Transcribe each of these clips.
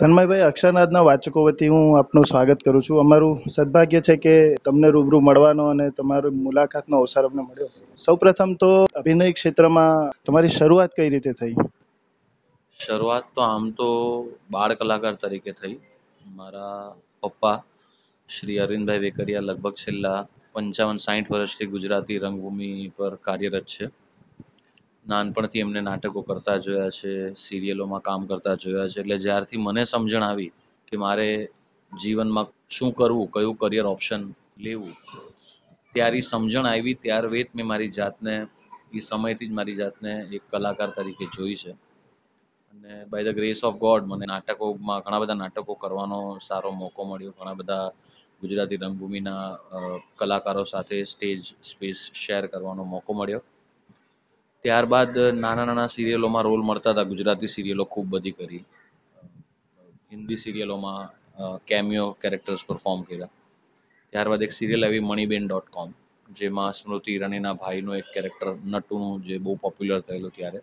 તન્મયભાઈ અક્ષરનાથના વાચકો વતી હું આપનું સ્વાગત કરું છું. અમારું સદભાગ્ય છે કે તમને રૂબરૂ મળવાનો અને તમારી મુલાકાતનો અવસર અમને મળ્યો. સૌપ્રથમ તો અભિનય ક્ષેત્રમાં તમારી શરૂઆત કઈ રીતે થઈ? શરૂઆત તો આમ તો બાળ કલાકાર તરીકે થઈ. મારા પપ્પા શ્રી અરવિંદભાઈ વેકરિયા લગભગ છેલ્લા પંચાવન સાઠ વર્ષથી ગુજરાતી રંગભૂમિ પર કાર્યરત છે. નાનપણથી એમને નાટકો કરતા જોયા છે, સિરિયલોમાં કામ કરતા જોયા છે. એટલે જ્યારથી મને સમજણ આવી કે મારે જીવનમાં શું કરવું, કયું કરિયર ઓપ્શન લેવું, ત્યારે સમજણ આવી ત્યાર વેત મેં મારી જાતને, એ સમયથી જ મારી જાતને એક કલાકાર તરીકે જોઈ છે. અને by the grace of God મને નાટકોમાં ઘણા બધા નાટકો કરવાનો સારો મોકો મળ્યો. ઘણા બધા ગુજરાતી રંગભૂમિના કલાકારો સાથે સ્ટેજ સ્પેસ શેર કરવાનો મોકો મળ્યો. ત્યારબાદ નાના નાના સિરિયલોમાં રોલ મળતા હતા. ગુજરાતી સિરિયલો ખૂબ બધી કરી. હિન્દી સિરિયલોમાં કેમિયો કેરેક્ટર્સ પરફોર્મ કર્યા. ત્યારબાદ એક સિરિયલ આવી મણીબેન ડોટ કોમ જેમાં સ્મૃતિ ઈરાનીના ભાઈનું એક કેરેક્ટર નટુનું જે બહુ પોપ્યુલર થયેલું ત્યારે.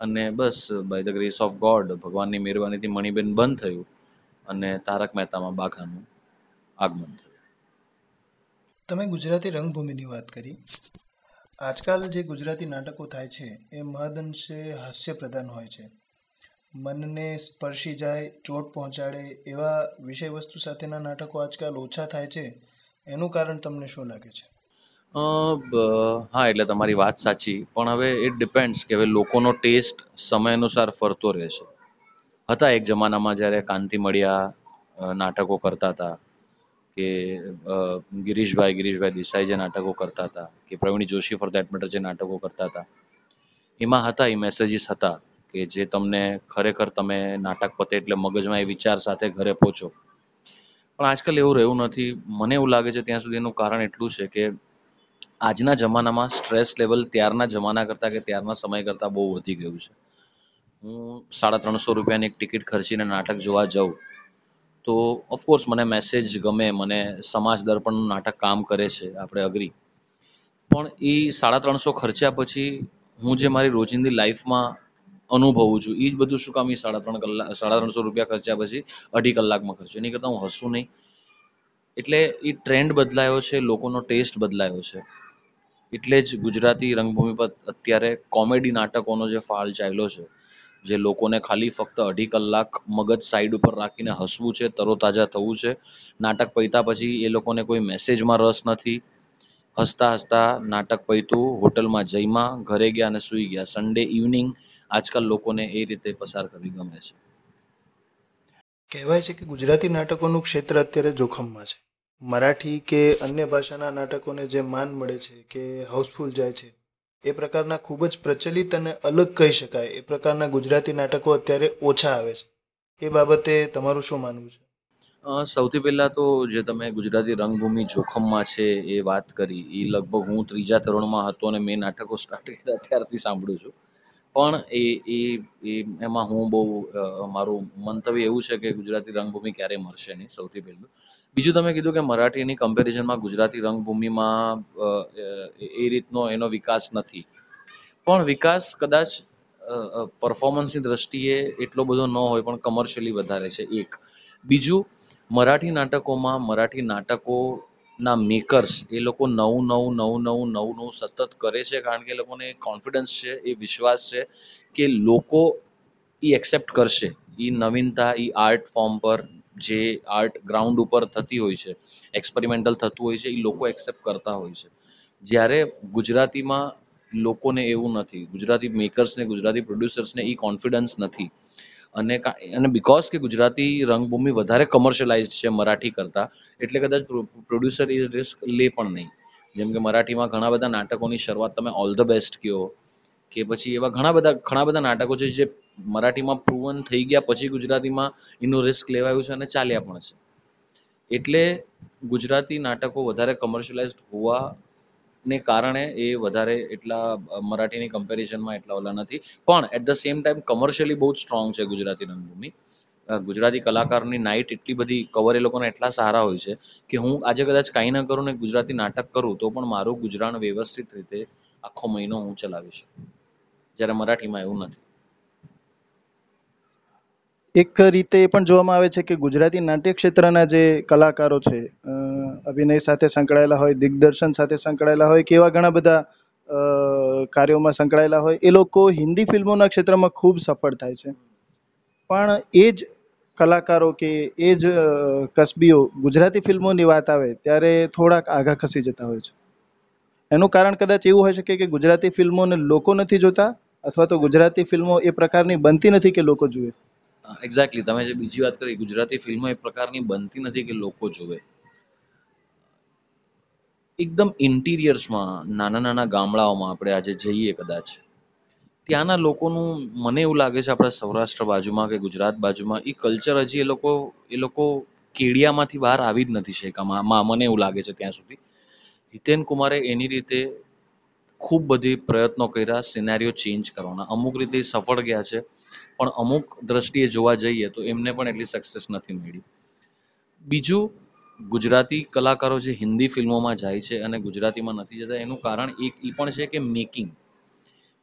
અને બસ by the grace of God ભગવાનની મહેરબાનીથી મણીબેન બંધ થયું અને તારક મહેતામાં બાઘાનું આગમન થયું. તમે ગુજરાતી રંગભૂમિની વાત કરી. આજકાલ જે ગુજરાતી નાટકો થાય છે, એ મહદઅંશે હાસ્ય પ્રધાન હોય છે. મનને સ્પર્શી જાય, ચોટ પહોંચાડે એવા વિષય વસ્તુ સાથેના નાટકો આજકાલ ઓછા થાય છે. એનું કારણ તમને શું લાગે છે? હા, એટલે તમારી વાત સાચી. પણ હવે ઇટ ડિપેન્ડ્સ કે હવે લોકોનો ટેસ્ટ સમય અનુસાર ફરતો રહે છે હતા એક જમાનામાં જ્યારે કાંતિ મળ્યા નાટકો કરતા હતા. કે ગિરીશભાઈ ગિરીશભાઈ દેસાઈ જે નાટકો કરતા હતા કે Pravin Joshi for that matter જે નાટકો કરતા હતા, એમાં હતા, એ મેસેજીસ હતા કે જે તમને ખરેખર તમે નાટક પતે એટલે મગજમાં એ વિચાર સાથે ઘરે પહોંચો. પણ આજકાલ એવું રહ્યું નથી. મને એવું લાગે છે ત્યાં સુધી એનું કારણ એટલું છે કે આજના જમાનામાં સ્ટ્રેસ લેવલ ત્યારના જમાના કરતાં કે ત્યારના સમય કરતાં બહુ વધી ગયું છે. હું સાડા ત્રણસો રૂપિયાની એક ટિકિટ ખર્ચીને નાટક જોવા જાઉં તો ઓફકોર્સ મને મેસેજ ગમે, મને સમાજ દર્પણનું નાટક કામ કરે છે, આપણે અગ્રી પણ એ સાડા ત્રણસો ખર્ચ્યા પછી હું જે મારી રોજિંદી લાઈફમાં અનુભવું છું એ જ બધું શું કામ એ સાડા ત્રણ કલાક, સાડા ત્રણસો રૂપિયા ખર્ચ્યા પછી અઢી કલાકમાં ખર્ચું એની કરતાં હું હસું નહીં. એટલે એ ટ્રેન્ડ બદલાયો છે, લોકોનો ટેસ્ટ બદલાયો છે. એટલે જ ગુજરાતી રંગભૂમિ પર અત્યારે કોમેડી નાટકોનો જે ફાલ ચાલ્યો છે જે લોકોને ખાલી ફક્ત અઢી કલાક મગજ સાઈડ ઉપર રાખીને હસવું છે, તરોતાજા થવું છે. નાટક પૈતા પછી એ લોકોને કોઈ મેસેજમાં રસ નથી. હસતા હસતા નાટક પૈતું હોટલમાં જઈમાં, ઘરે ગયા અને સૂઈ ગયા. સન્ડે ઇવનિંગ આજકાલ લોકોને એ રીતે પસાર કરવી ગમે છે. કહેવાય છે કે ગુજરાતી નાટકોનું ક્ષેત્ર અત્યારે જોખમમાં છે. મરાઠી કે અન્ય ભાષાના નાટકોને જે માન મળે છે, કે હાઉસફુલ જાય છે એ પ્રકારના ખૂબ જ પ્રચલિત અને અલગ કહી શકાય. એ પ્રકારના ગુજરાતી નાટકો અત્યારે ઓછા આવે છે. એ બાબતે તમારું શું માનવું છે? સૌથી પહેલાં તો જે તમે ગુજરાતી રંગભૂમિ જોખમમાં છે એ વાત કરી એ લગભગ હું ત્રીજા ધોરણમાં હતો અને મેં નાટકો સ્ટાર્ટ કર્યા ત્યારથી સાંભળું છું. પણ એ એ એ, એમાં હું બહુ મારું મંતવ્ય એવું છે કે ગુજરાતી રંગભૂમિ ક્યારેય મરશે નહીં, સૌથી પહેલું. બીજું તમે કીધું કે મરાઠીની કમ્પેરિઝનમાં ગુજરાતી રંગભૂમિમાં એ રીતનો એનો વિકાસ નથી. પણ વિકાસ કદાચ પરફોર્મન્સની દ્રષ્ટિએ એટલો બધો ન હોય, પણ કમર્શિયલી વધારે છે, એક. બીજું, મરાઠી નાટકોમાં મરાઠી નાટકોના મેકર્સ એ લોકો નવું નવું નવું નવું નવું નવું સતત કરે છે, કારણ કે એ લોકોને કોન્ફિડન્સ છે, એ વિશ્વાસ છે કે લોકો એ એક્સેપ્ટ કરશે. એ નવીનતા એ આર્ટ ફોર્મ પર જે આર્ટ ગ્રાઉન્ડ ઉપર થતી હોય છે, એક્સપેરિમેન્ટલ થતું હોય છે, એ લોકો એક્સેપ્ટ કરતા હોય છે. જ્યારે ગુજરાતીમાં લોકોને એવું નથી, ગુજરાતી મેકર્સને, ગુજરાતી પ્રોડ્યુસર્સને એ કોન્ફિડન્સ નથી. અને અને બિકોઝ કે ગુજરાતી રંગભૂમિ વધારે કમર્શિયલાઇઝ છે મરાઠી કરતાં, એટલે કદાચ પ્રોડ્યુસર એ રિસ્ક લે પણ નહીં. જેમ કે મરાઠીમાં ઘણા બધા નાટકોની શરૂઆત તમે ઓલ ધ બેસ્ટ કહો, કે પછી એવા ઘણા બધા ઘણા બધા નાટકો છે જે મરાઠીમાં પ્રુવન થઈ ગયા પછી ગુજરાતીમાં એનું રિસ્ક લેવાયું છે અને ચાલ્યા પણ છે. એટલે ગુજરાતી નાટકો વધારે કમર્શિયલાઇઝડ હોવાને કારણે એ વધારે એટલા મરાઠીની કમ્પેરિઝનમાં એટલા ઓલા નથી. પણ at the same time commercially બહુ જ સ્ટ્રોંગ છે ગુજરાતી રંગભૂમિ. ગુજરાતી કલાકારોની નાઇટ એટલી બધી કવર એ લોકોને એટલા સારા હોય છે કે હું આજે કદાચ કાંઈ ના કરું ને ગુજરાતી નાટક કરું તો પણ મારું ગુજરાન વ્યવસ્થિત રીતે આખો મહિનો હું ચલાવીશ. જ્યારે મરાઠીમાં એવું નથી. એક રીતે એ પણ જોવામાં આવે છે કે ગુજરાતી નાટ્ય ક્ષેત્રના જે કલાકારો છે અભિનય સાથે સંકળાયેલા હોય, દિગ્દર્શન સાથે સંકળાયેલા હોય, કે એવા ઘણા બધા કાર્યોમાં સંકળાયેલા હોય, એ લોકો હિન્દી ફિલ્મોના ક્ષેત્રમાં ખૂબ સફળ થાય છે. પણ એ જ કલાકારો કે એ જ કસબીઓ ગુજરાતી ફિલ્મોની વાત આવે ત્યારે થોડાક આઘા ખસી જતા હોય છે. એનું કારણ કદાચ એવું હોઈ શકે કે ગુજરાતી ફિલ્મોને લોકો નથી જોતા અથવા તો ગુજરાતી ફિલ્મો એ પ્રકારની બનતી નથી કે લોકો જુએ. એક્ઝેક્ટલી તમે જે બીજી વાત કરી, ગુજરાતી ફિલ્મો એ પ્રકારની બનતી નથી કે લોકો જોવે. એકદમ ઇન્ટિરિયર્સમાં, નાના નાના ગામડાઓમાં આપણે આજે જઈએ કદાચ. ત્યાંના લોકોનું મને એવું લાગે છે, આપણા સૌરાષ્ટ્ર બાજુમાં કે ગુજરાત બાજુમાં, એ કલ્ચર હજી એ લોકો એ લોકો કેડિયામાંથી બહાર આવી જ નથી શક્યા. મને એવું લાગે છે ત્યાં સુધી. હિતેન કુમારે એની રીતે ખૂબ બધી પ્રયત્નો કર્યા સિનારીઓ ચેન્જ કરવાના. અમુક રીતે સફળ ગયા છે, પણ અમુક દ્રષ્ટિએ જોવા જઈએ તો એમને પણ એટલી સક્સેસ નથી મળી. બીજું, ગુજરાતી કલાકારો જે હિન્દી ફિલ્મોમાં જાય છે અને ગુજરાતીમાં નથી જતા, એનું કારણ એક એ પણ છે કે મેકિંગ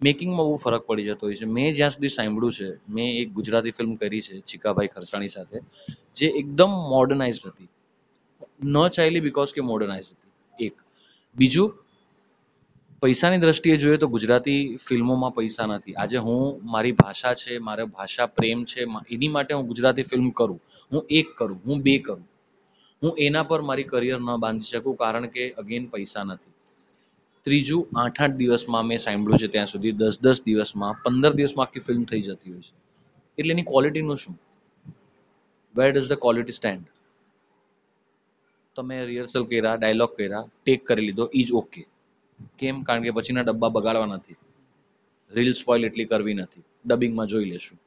મેકિંગમાં બહુ ફરક પડી જતો હોય છે. મેં જ્યાં સુધી સાંભળ્યું છે, મેં એક ગુજરાતી ફિલ્મ કરી છે, ચીકાભાઈ ખરસાણી સાથે, જે એકદમ મોડર્નાઇઝડ હતી. ન ચાયલી બિકોઝ કે મોડર્નાઇઝ હતી. એક. બીજું પૈસાની દ્રષ્ટિએ જોઈએ તો ગુજરાતી ફિલ્મોમાં પૈસા નથી. આજે હું, મારી ભાષા છે, મારે ભાષા પ્રેમ છે એની માટે હું ગુજરાતી ફિલ્મ કરું. હું એક કરું, હું બે કરું. હું એના પર મારી કરિયર ન બાંધી શકું કારણ કે અગેન પૈસા નથી. ત્રીજું આઠ આઠ દિવસમાં મેં સાંભળ્યું છે ત્યાં સુધી દસ દસ દિવસમાં, પંદર દિવસમાં આખી ફિલ્મ થઈ જતી હોય છે. એટલે એની ક્વોલિટીનું શું? Where does the quality stand તમે રિહર્સલ કર્યા ડાયલોગ કર્યા ટેક કરી લીધો ઇજ ઓકે કેમ? કારણ કે પછીના ડબ્બા બગાડવા નથી. રીલ સ્પોઇલ એટલી કરવી નથી. ડબિંગમાં જોઈ લેશું.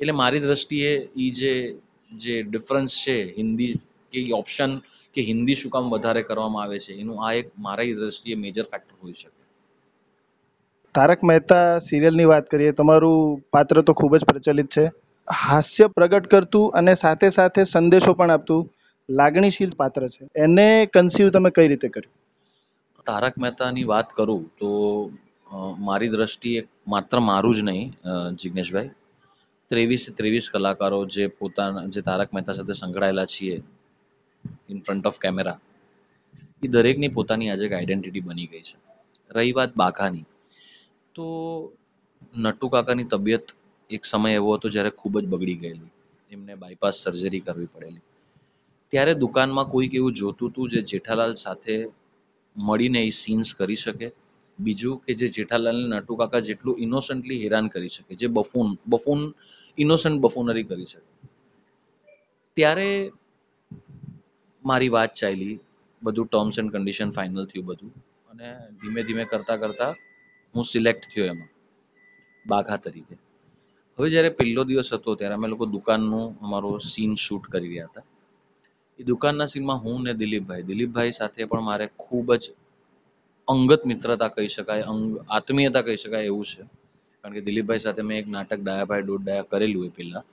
એટલે મારી દ્રષ્ટિએ એ જે જે ડિફરન્સ છે, હિન્દી કે ઓપ્શન કે હિન્દી શું કામ વધારે કરવામાં આવે છે, એનું આ એક મારી દ્રષ્ટિએ મેજર ફેક્ટર હોઈ શકે. તારક મહેતા સિરિયલની વાત કરીએ, તમારું પાત્ર તો ખૂબ જ પ્રચલિત છે. હાસ્ય પ્રગટ કરતું અને સાથે સાથે સંદેશો પણ આપતું લાગણીશીલ પાત્ર છે. એને કન્સીવ તમે કઈ રીતે કર્યું? તારક મહેતાની વાત કરું તો મારી દ્રષ્ટિએ માત્ર મારું જ નહીં જિગ્નેશભાઈ. ત્રેવીસ ત્રેવીસ કલાકારો જે પોતાના, જે તારક મહેતા સાથે સંકળાયેલા છીએ ઇન ફ્રન્ટ ઓફ કેમેરા એ દરેકની પોતાની આજે એક આઈડેન્ટિટી બની ગઈ છે. રહી વાત બાઘાની. તો નટુ કાકાની તબિયત એક સમય એવો હતો જ્યારે ખૂબ જ બગડી ગયેલી. એમને બાયપાસ સર્જરી કરવી પડેલી. ત્યારે દુકાનમાં કોઈક એવું જોતું હતું જે જેઠાલાલ સાથે મળીને એ સીન્સ કરી શકે. બીજું કે જે જેઠાલાલને નટુકાકા જેટલું ઇનોસન્ટલી હેરાન કરી શકે, જે બફૂન બફૂન ઇનોસન્ટ બફૂનરી કરી શકે. ત્યારે મારી વાત ચાલી, બધું ટર્મ્સ એન્ડ કન્ડિશન ફાઇનલ થયું બધું, અને ધીમે ધીમે કરતાં કરતાં હું સિલેક્ટ થયો એમાં, બાઘા તરીકે. હવે જ્યારે પહેલો દિવસ હતો, ત્યારે અમે લોકો દુકાનનું અમારો સીન શૂટ કરી રહ્યા હતા. એ દુકાનના સીનમાં હું ને દિલીપભાઈ. દિલીપભાઈ સાથે પણ મારે ખૂબ જ અંગત મિત્રતા કહી શકાય આત્મીયતા કહી શકાય એવું છે. કારણ કે દિલીપભાઈ સાથે મેં એક નાટક, ડાયાભાઈ દોઢ ડાયા કરેલું એ પહેલાં.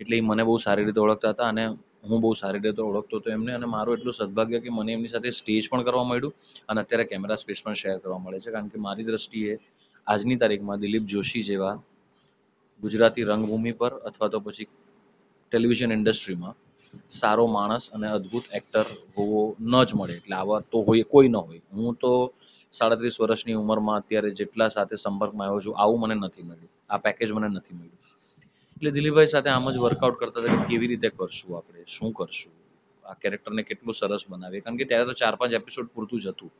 એટલે એ મને બહુ સારી રીતે ઓળખતા હતા અને હું બહુ સારી રીતે ઓળખતો હતો એમને અને મારું એટલું સદભાગ્ય કે મને એમની સાથે સ્ટેજ પણ કરવા મળ્યું અને અત્યારે કેમેરા સ્પેસ પણ શેર કરવા મળે છે. કારણ કે મારી દ્રષ્ટિએ આજની તારીખમાં દિલીપ જોશી જેવા ગુજરાતી રંગભૂમિ પર અથવા તો પછી ટેલિવિઝન ઇન્ડસ્ટ્રીમાં સારો માણસ અને અદભુત એક્ટર હોવો ન જ મળે. એટલે આવા તો હોય, કોઈ ન હોય. હું તો સાડત્રીસ વર્ષની ઉંમરમાં અત્યારે જેટલા સાથે સંપર્કમાં આવ્યો છું, આવું મને નથી મળ્યું. આ પેકેજ મને નથી મળ્યું. એટલે દિલીપભાઈ સાથે આમ જ વર્કઆઉટ કરતા હતા કેવી રીતે કરશું આપણે? શું કરશું? આ કેરેક્ટરને કેટલું સરસ બનાવીએ? કારણ કે ત્યારે તો ચાર પાંચ એપિસોડ પૂરતું જ હતું.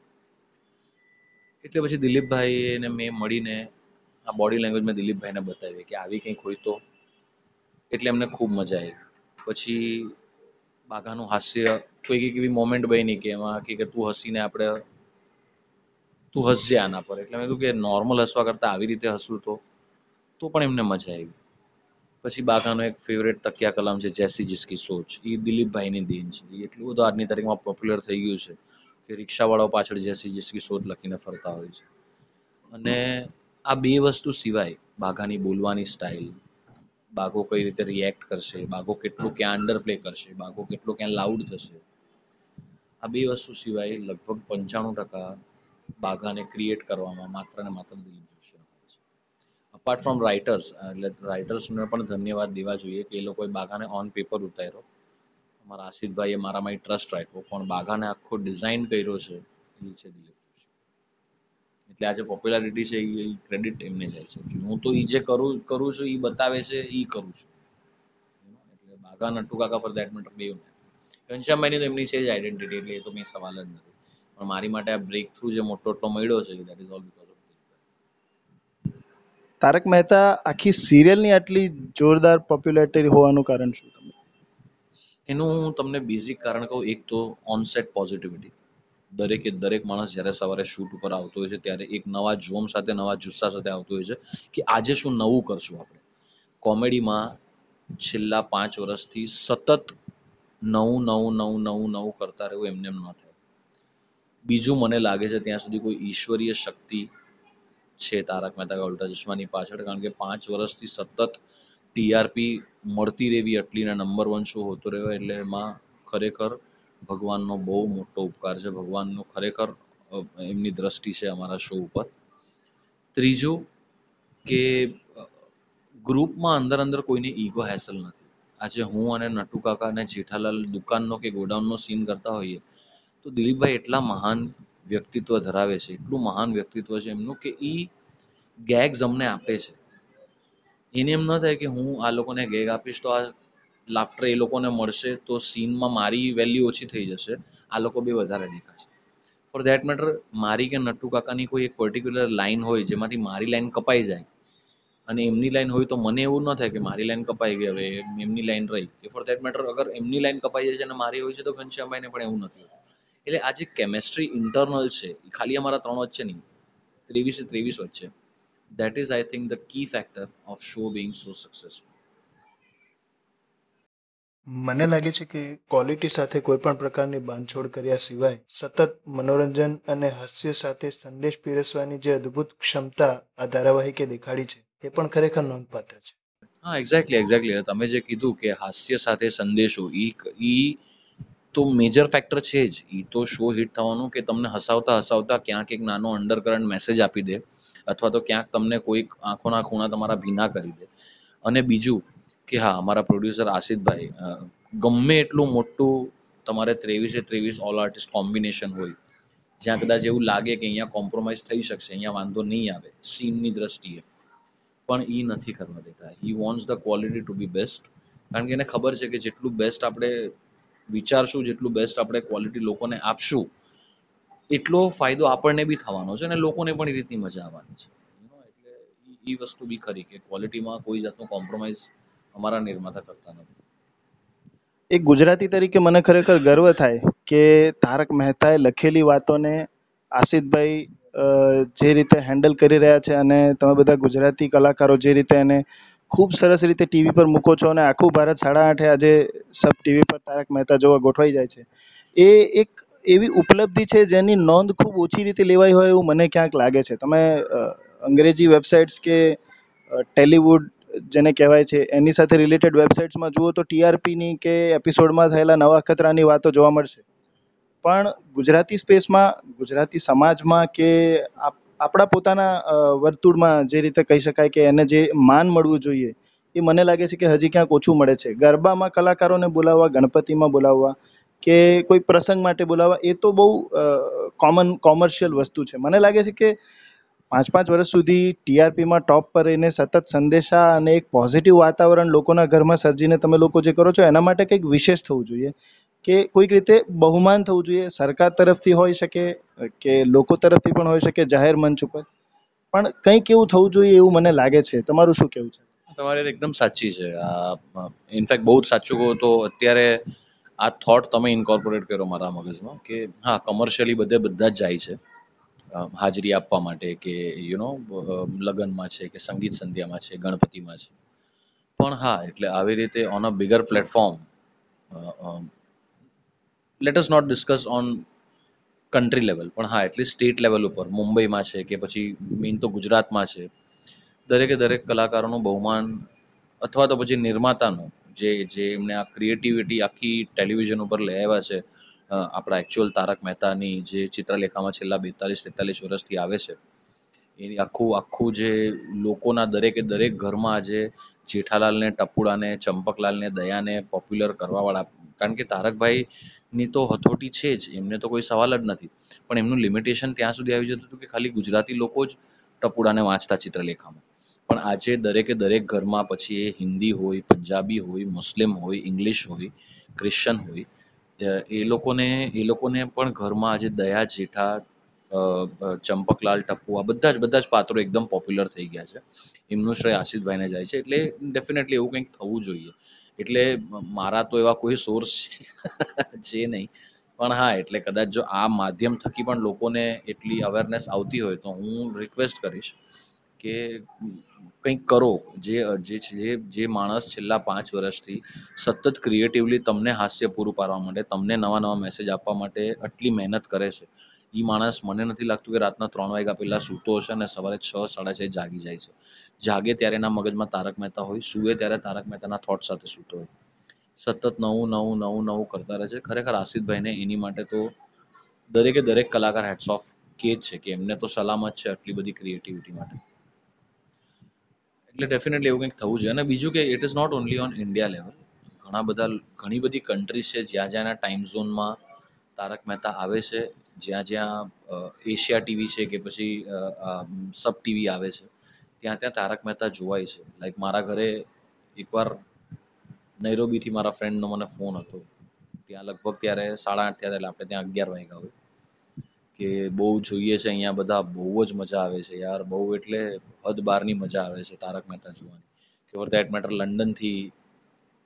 એટલે પછી દિલીપભાઈને મેં મળીને આ બોડી લેંગ્વેજ મેં દિલીપભાઈને બતાવી કે આવી કંઈક હોય તો? એટલે એમને ખૂબ મજા આવી. પછી બાઘાનું હાસ્ય, કોઈ એક એવી મોમેન્ટ બની કે એમાં કે તું હસીને આપણે, તું હસજે આના પર. એટલે મેં કીધું કે નોર્મલ હસવા કરતાં આવી રીતે હસવું તો તો પણ એમને મજા આવી. પછી બાઘાનો એક ફેવરેટ તકિયા કલમ છે, જેસી જિસકી સોચ. એ દિલીપભાઈની દેન છે. એ એટલું બધું આજની તારીખમાં પોપ્યુલર થઈ ગયું છે કે રિક્ષાવાળાઓ પાછળ જેસી જિસકી સોચ લખીને ફરતા હોય છે. અને આ બે વસ્તુ સિવાય બાઘાની બોલવાની સ્ટાઇલ બાઘો કઈ રીતે રિએક્ટ કરશે, બાઘો કેટલું ક્યાં અંડર પ્લે કરશે, બાઘો કેટલું ક્યાં લાઉડ થશે. આ બે વસ્તુ સિવાય લગભગ પંચાણું ટકા બાઘાને ક્રિએટ કરવામાં માત્ર ને માત્ર અપાર્ટ ફ્રોમ રાઇટર્સ એટલે રાઇટર્સને પણ ધન્યવાદ દેવા જોઈએ કે એ લોકોએ બાઘાને ઓન પેપર ઉતાર્યો. મારા આશિદભાઈએ મારામાં ટ્રસ્ટ રાખ્યો. પણ બાઘાને આખો ડિઝાઇન કર્યો છે, એ છે એટલે આજે પોપ્યુલારિટી છે એ ક્રેડિટ એમને જાય છે. હું તો એ જે કરું કરું છું એ બતાવે છે એ કરું છું. એટલે બાઘા નટુ કાકા ફોર દેટ મેટર બેવ ઘનશ્યામભાઈની તો એમની છે જ આઈડેન્ટિટી એટલે એ તો મેં સવાલ જ નથી. પણ મારી માટે આ બ્રેક થ્રુ જે મોટો એટલો મળ્યો છે that is all because of Tarak Mehta આખી સિરિયલની આટલી જોરદાર પોપ્યુલારિટી હોવાનું કારણ શું? એનું હું તમને બેઝિક કારણ કહું એક તો ઓનસેટ પોઝિટિવિટી દરેકે દરેક માણસ જ્યારે સવારે શૂટ ઉપર આવતો હોય છે, ત્યારે એક નવા જોમ સાથે, નવા જુસ્સા સાથે આવતો હોય છે કે આજે શું નવું કરશું આપણે. કોમેડીમાં છેલ્લા પાંચ વર્ષથી સતત નવું નવું નવું નવું નવું કરતા રહેવું એમને એમ ન થાય. બીજું મને લાગે છે ત્યાં સુધી કોઈ ઈશ્વરીય શક્તિ છે તારક મહેતા કા ઉલ્ટા ચશ્માની પાછળ, કારણ કે પાંચ વર્ષથી સતત ટીઆરપી મળતી રહેવી અટલીના નંબર વન શો હોતો રહ્યો, એટલે એમાં ખરેખર ભગવાનનો બહુ મોટો ઉપકાર છે. ભગવાનનો ખરેખર એમની દ્રષ્ટિ છે અમારા શો ઉપર. ત્રીજું કે ગ્રુપમાં અંદર અંદર કોઈને ઈગો હેસલ નથી. આજે હું અને નટુ કાકા અને જેઠાલાલ દુકાનનો કે ગોડાઉનનો સીન કરતા હોઈએ, તો દિલીપભાઈ એટલા મહાન વ્યક્તિત્વ ધરાવે છે, એટલું મહાન વ્યક્તિત્વ છે એમનું કે એ ગેગ્સ અમને આપે છે. એને એમ ન થાય કે હું આ લોકોને ગેગ આપીશ તો આ લાફ્ટર એ લોકોને મળશે તો સીનમાં મારી વેલ્યુ ઓછી થઈ જશે. આ લોકો બી વધારે દેખાશે. ફોર ધેટ મેટર મારી કે નટુ કાકાની કોઈ એક પર્ટિક્યુલર લાઇન હોય જેમાંથી મારી લાઈન કપાઈ જાય અને એમની લાઈન હોય તો મને એવું ન થાય કે મારી લાઈન કપાઈ ગઈ, હવે એમની લાઈન રહી. કે ફોર ધેટ મેટર અગર એમની લાઈન કપાઈ જાય છે અને મારી હોય છે તો ઘનશ્યામભાઈને પણ એવું નથી એટલે આ જે કેમેસ્ટ્રી ઇન્ટરનલ છે, એ ખાલી અમારા ત્રણ વચ્ચે નહીં ત્રેવીસે ત્રેવીસ વચ્ચે that is I think the key factor of show being so successful મને લાગે છે કે ક્વોલિટી સાથે કોઈ પણ પ્રકારની બાંધછોડ કર્યા સિવાય સતત મનોરંજન અને હાસ્ય સાથે સંદેશ પીરસવાની જે અદ્ભુત ક્ષમતા આ ધારાવાહિકે દેખાડી છે, એ પણ ખરેખર નોંધપાત્ર છે. હા એક્ઝેક્ટલી એક્ઝેક્ટલી તમે જે કીધું કે હાસ્ય સાથે સંદેશો, ઈ ઈ તો મેજર ફેક્ટર છે જ. એ તો શો હિટ થવાનું કે તમને હસાવતા હસાવતા ક્યાંક એક નાનો અંડરકરન્ટ મેસેજ આપી દે, અથવા તો ક્યાંક તમને કોઈક આંખોના ખૂણા તમારા ભીના કરી દે. અને બીજું કે હા, અમારા પ્રોડ્યુસર આશિષભાઈ ગમે એટલું મોટું તમારે ત્રેવીસે ત્રેવીસ ઓલ આર્ટિસ્ટ કોમ્બિનેશન હોય, જ્યાં કદાચ એવું લાગે કે અહીંયા કોમ્પ્રોમાઇઝ થઈ શકશે, અહીંયા વાંધો નહીં આવે સીનની દ્રષ્ટિએ. પણ એ નથી કરવા દેતા. He wants the quality to be best કારણ કે એને ખબર છે કે જેટલું બેસ્ટ આપણે વિચારશું, જેટલું બેસ્ટ આપણે ક્વોલિટી લોકોને આપશું, એટલો ફાયદો આપણને બી થવાનો છે અને લોકોને પણ એ રીતની મજા આવવાની છે. એટલે એ વસ્તુ બી ખરી કે ક્વોલિટીમાં કોઈ જાતનું કોમ્પ્રોમાઇઝ અમારા નિર્માતા કરતા નથી. એક ગુજરાતી તરીકે મને ખરેખર ગર્વ થાય કે તારક મહેતાએ લખેલી વાતોને આશિતભાઈ જે રીતે હેન્ડલ કરી રહ્યા છે અને તમે બધા ગુજરાતી કલાકારો જે રીતે એને ખૂબ સરસ રીતે ટીવી પર મૂકો છો અને આખું ભારત સાડા આઠે આજે સબ ટીવી પર તારક મહેતા જોવા ગોઠવાઈ જાય છે. એ એક એવી ઉપલબ્ધિ છે જેની નોંધ ખૂબ ઓછી રીતે લેવાઈ હોય એવું મને ક્યાંક લાગે છે. તમે અંગ્રેજી વેબસાઇટ્સ કે ટેલિવૂડ જેને કહેવાય છે, એની સાથે રિલેટેડ વેબસાઇટ્સમાં જુઓ તો ટીઆરપીની કે એપિસોડમાં થયેલા નવા અખતરાની વાતો જોવા મળશે. પણ ગુજરાતી સ્પેસમાં ગુજરાતી સમાજમાં કે આપણા પોતાના વર્તુળમાં જે રીતે કહી શકાય કે એને જે માન મળવું જોઈએ, એ મને લાગે છે કે હજી ક્યાંક ઓછું મળે છે. ગરબામાં કલાકારોને બોલાવવા, ગણપતિમાં બોલાવવા કે કોઈ પ્રસંગ માટે બોલાવવા, એ તો બહુ કોમન કોમર્શિયલ વસ્તુ છે. મને લાગે છે કે પાંચ પાંચ વર્ષ સુધી ટીઆરપીમાં ટોપ પર રહીને સતત સંદેશા અને એક પોઝિટિવ વાતાવરણ લોકોના ઘરમાં સર્જીને તમે લોકો જે કરો છો, એના માટે કંઈક વિશેષ થવું જોઈએ કે કોઈક રીતે બહુમાન થવું જોઈએ. સરકાર તરફથી હોઈ શકે કે લોકો તરફથી પણ હોઈ શકે જાહેર મંચ ઉપર. પણ કંઈક એવું થવું જોઈએ એવું મને લાગે છે. તમારું શું કેવું છે? તમારી એકદમ સાચી છે. ઇનફેક્ટ બહુ જ સાચું કહું તો અત્યારે આ થોટ તમે ઇન્કોર્પોરેટ કર્યો મારા મગજમાં કે હા કમર્શિયલી બધે બધા જ જાય છે. હાજરી આપવા માટે કે યુ નો લગ્નમાં છે કે સંગીત સંધ્યામાં છે, ગણપતિમાં છે. પણ હા, એટલે આવી રીતે on a bigger platform let us not discuss on country level પણ હા એટલી સ્ટેટ લેવલ ઉપર, મુંબઈમાં છે કે પછી મેઇન તો ગુજરાતમાં છે. દરેકે દરેક કલાકારોનું બહુમાન અથવા તો પછી નિર્માતાનું જે જે એમને આ ક્રિએટિવિટી આખી ટેલિવિઝન ઉપર લઈ આવ્યા છે આપણા એકચ્યુઅલ તારક મહેતાની જે ચિત્રલેખામાં છેલ્લા બેતાલીસ, તેતાલીસ વર્ષથી આવે છે એ આખું આખું જે લોકોના દરેકે દરેક ઘરમાં આજે જેઠાલાલને, ટપુડાને, ચંપકલાલને, દયાને પોપ્યુલર કરવાવાળા, કારણ કે તારકભાઈની તો હથોટી છે જ, એમને તો કોઈ સવાલ જ નથી. પણ એમનું લિમિટેશન ત્યાં સુધી આવી જતું હતું કે ખાલી ગુજરાતી લોકો જ ટપુડાને વાંચતા ચિત્રલેખામાં. પણ આજે દરેકે દરેક ઘરમાં, પછી એ હિન્દી હોય, પંજાબી હોય, મુસ્લિમ હોય, ઇંગ્લિશ હોય, ક્રિશ્ચન હોય એ લોકોને એ લોકોને પણ ઘરમાં આજે દયા જેઠા ચંપકલાલ ટપ્પુ આ બધા જ બધા જ પાત્રો એકદમ પોપ્યુલર થઈ ગયા છે. એમનું શ્રેય આશિષભાઈને જાય છે. એટલે ડેફિનેટલી એવું કંઈક થવું જોઈએ. એટલે મારા તો એવા કોઈ સોર્સ છે નહીં. પણ હા, એટલે કદાચ જો આ માધ્યમ થકી પણ લોકોને એટલી અવેરનેસ આવતી હોય તો હું રિક્વેસ્ટ કરીશ. કે કંઈક કરો. જે જે છે જે માણસ છેલ્લા પાંચ વર્ષથી સતત ક્રિએટિવલી તમને હાસ્ય પૂરું પાડવા માટે તમને નવા નવા મેસેજ આપવા માટે આટલી મહેનત કરે છે. એ માણસ મને નથી લાગતું કે રાતના ત્રણ વાગ્યા પહેલાં સૂતો હશે અને સવારે છ, સાડા છ જાગી જાય છે. જાગે ત્યારે એના મગજમાં તારક મહેતા હોય, સૂવે ત્યારે તારક મહેતાના થોટ સાથે સૂતો હોય. સતત નવું નવું નવું નવું કરતા રહે છે. ખરેખર આસિફભાઈને એની માટે તો દરેકે દરેક કલાકાર હેટ્સ ઓફ કે જ છે, કે એમને તો સલામત છે આટલી બધી ક્રિએટિવિટી માટે. એટલે ડેફિનેટલી એવું કંઈક થવું જોઈએ. અને બીજું કે it is not only on India level ઘણા બધા, ઘણી બધી કન્ટ્રીઝ છે જ્યાં જ્યાંના ટાઈમ ઝોનમાં તારક મહેતા આવે છે, જ્યાં જ્યાં એશિયા ટીવી છે કે પછી સબ ટીવી આવે છે, ત્યાં ત્યાં તારક મહેતા જોવાય છે. લાઈક મારા ઘરે એકવાર નૈરોબીથી મારા ફ્રેન્ડનો મને ફોન હતો. ત્યાં લગભગ ત્યારે સાડા આઠ થયા આપણે ત્યાં અગિયાર વાગ્યા હોય. કે બહુ જોઈએ છે અહીંયા બધા, બહુ જ મજા આવે છે યાર, બહુ એટલે હદ બારની મજા આવે છે તારક મહેતા જોવાની. કે ફોર દેટ મેટર લંડનથી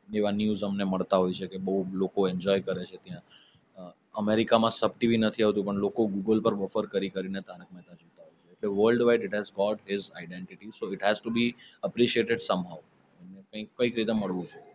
એવા ન્યૂઝ અમને મળતા હોય છે કે બહુ લોકો એન્જોય કરે છે ત્યાં. અમેરિકામાં સબ ટીવી નથી આવતું, પણ લોકો ગૂગલ પર બફર કરી કરીને તારક મહેતા જોતા હોય છે. એટલે worldwide it has got his identity so it has to be appreciated somehow કંઈક કંઈક રીતે મળવું જોઈએ.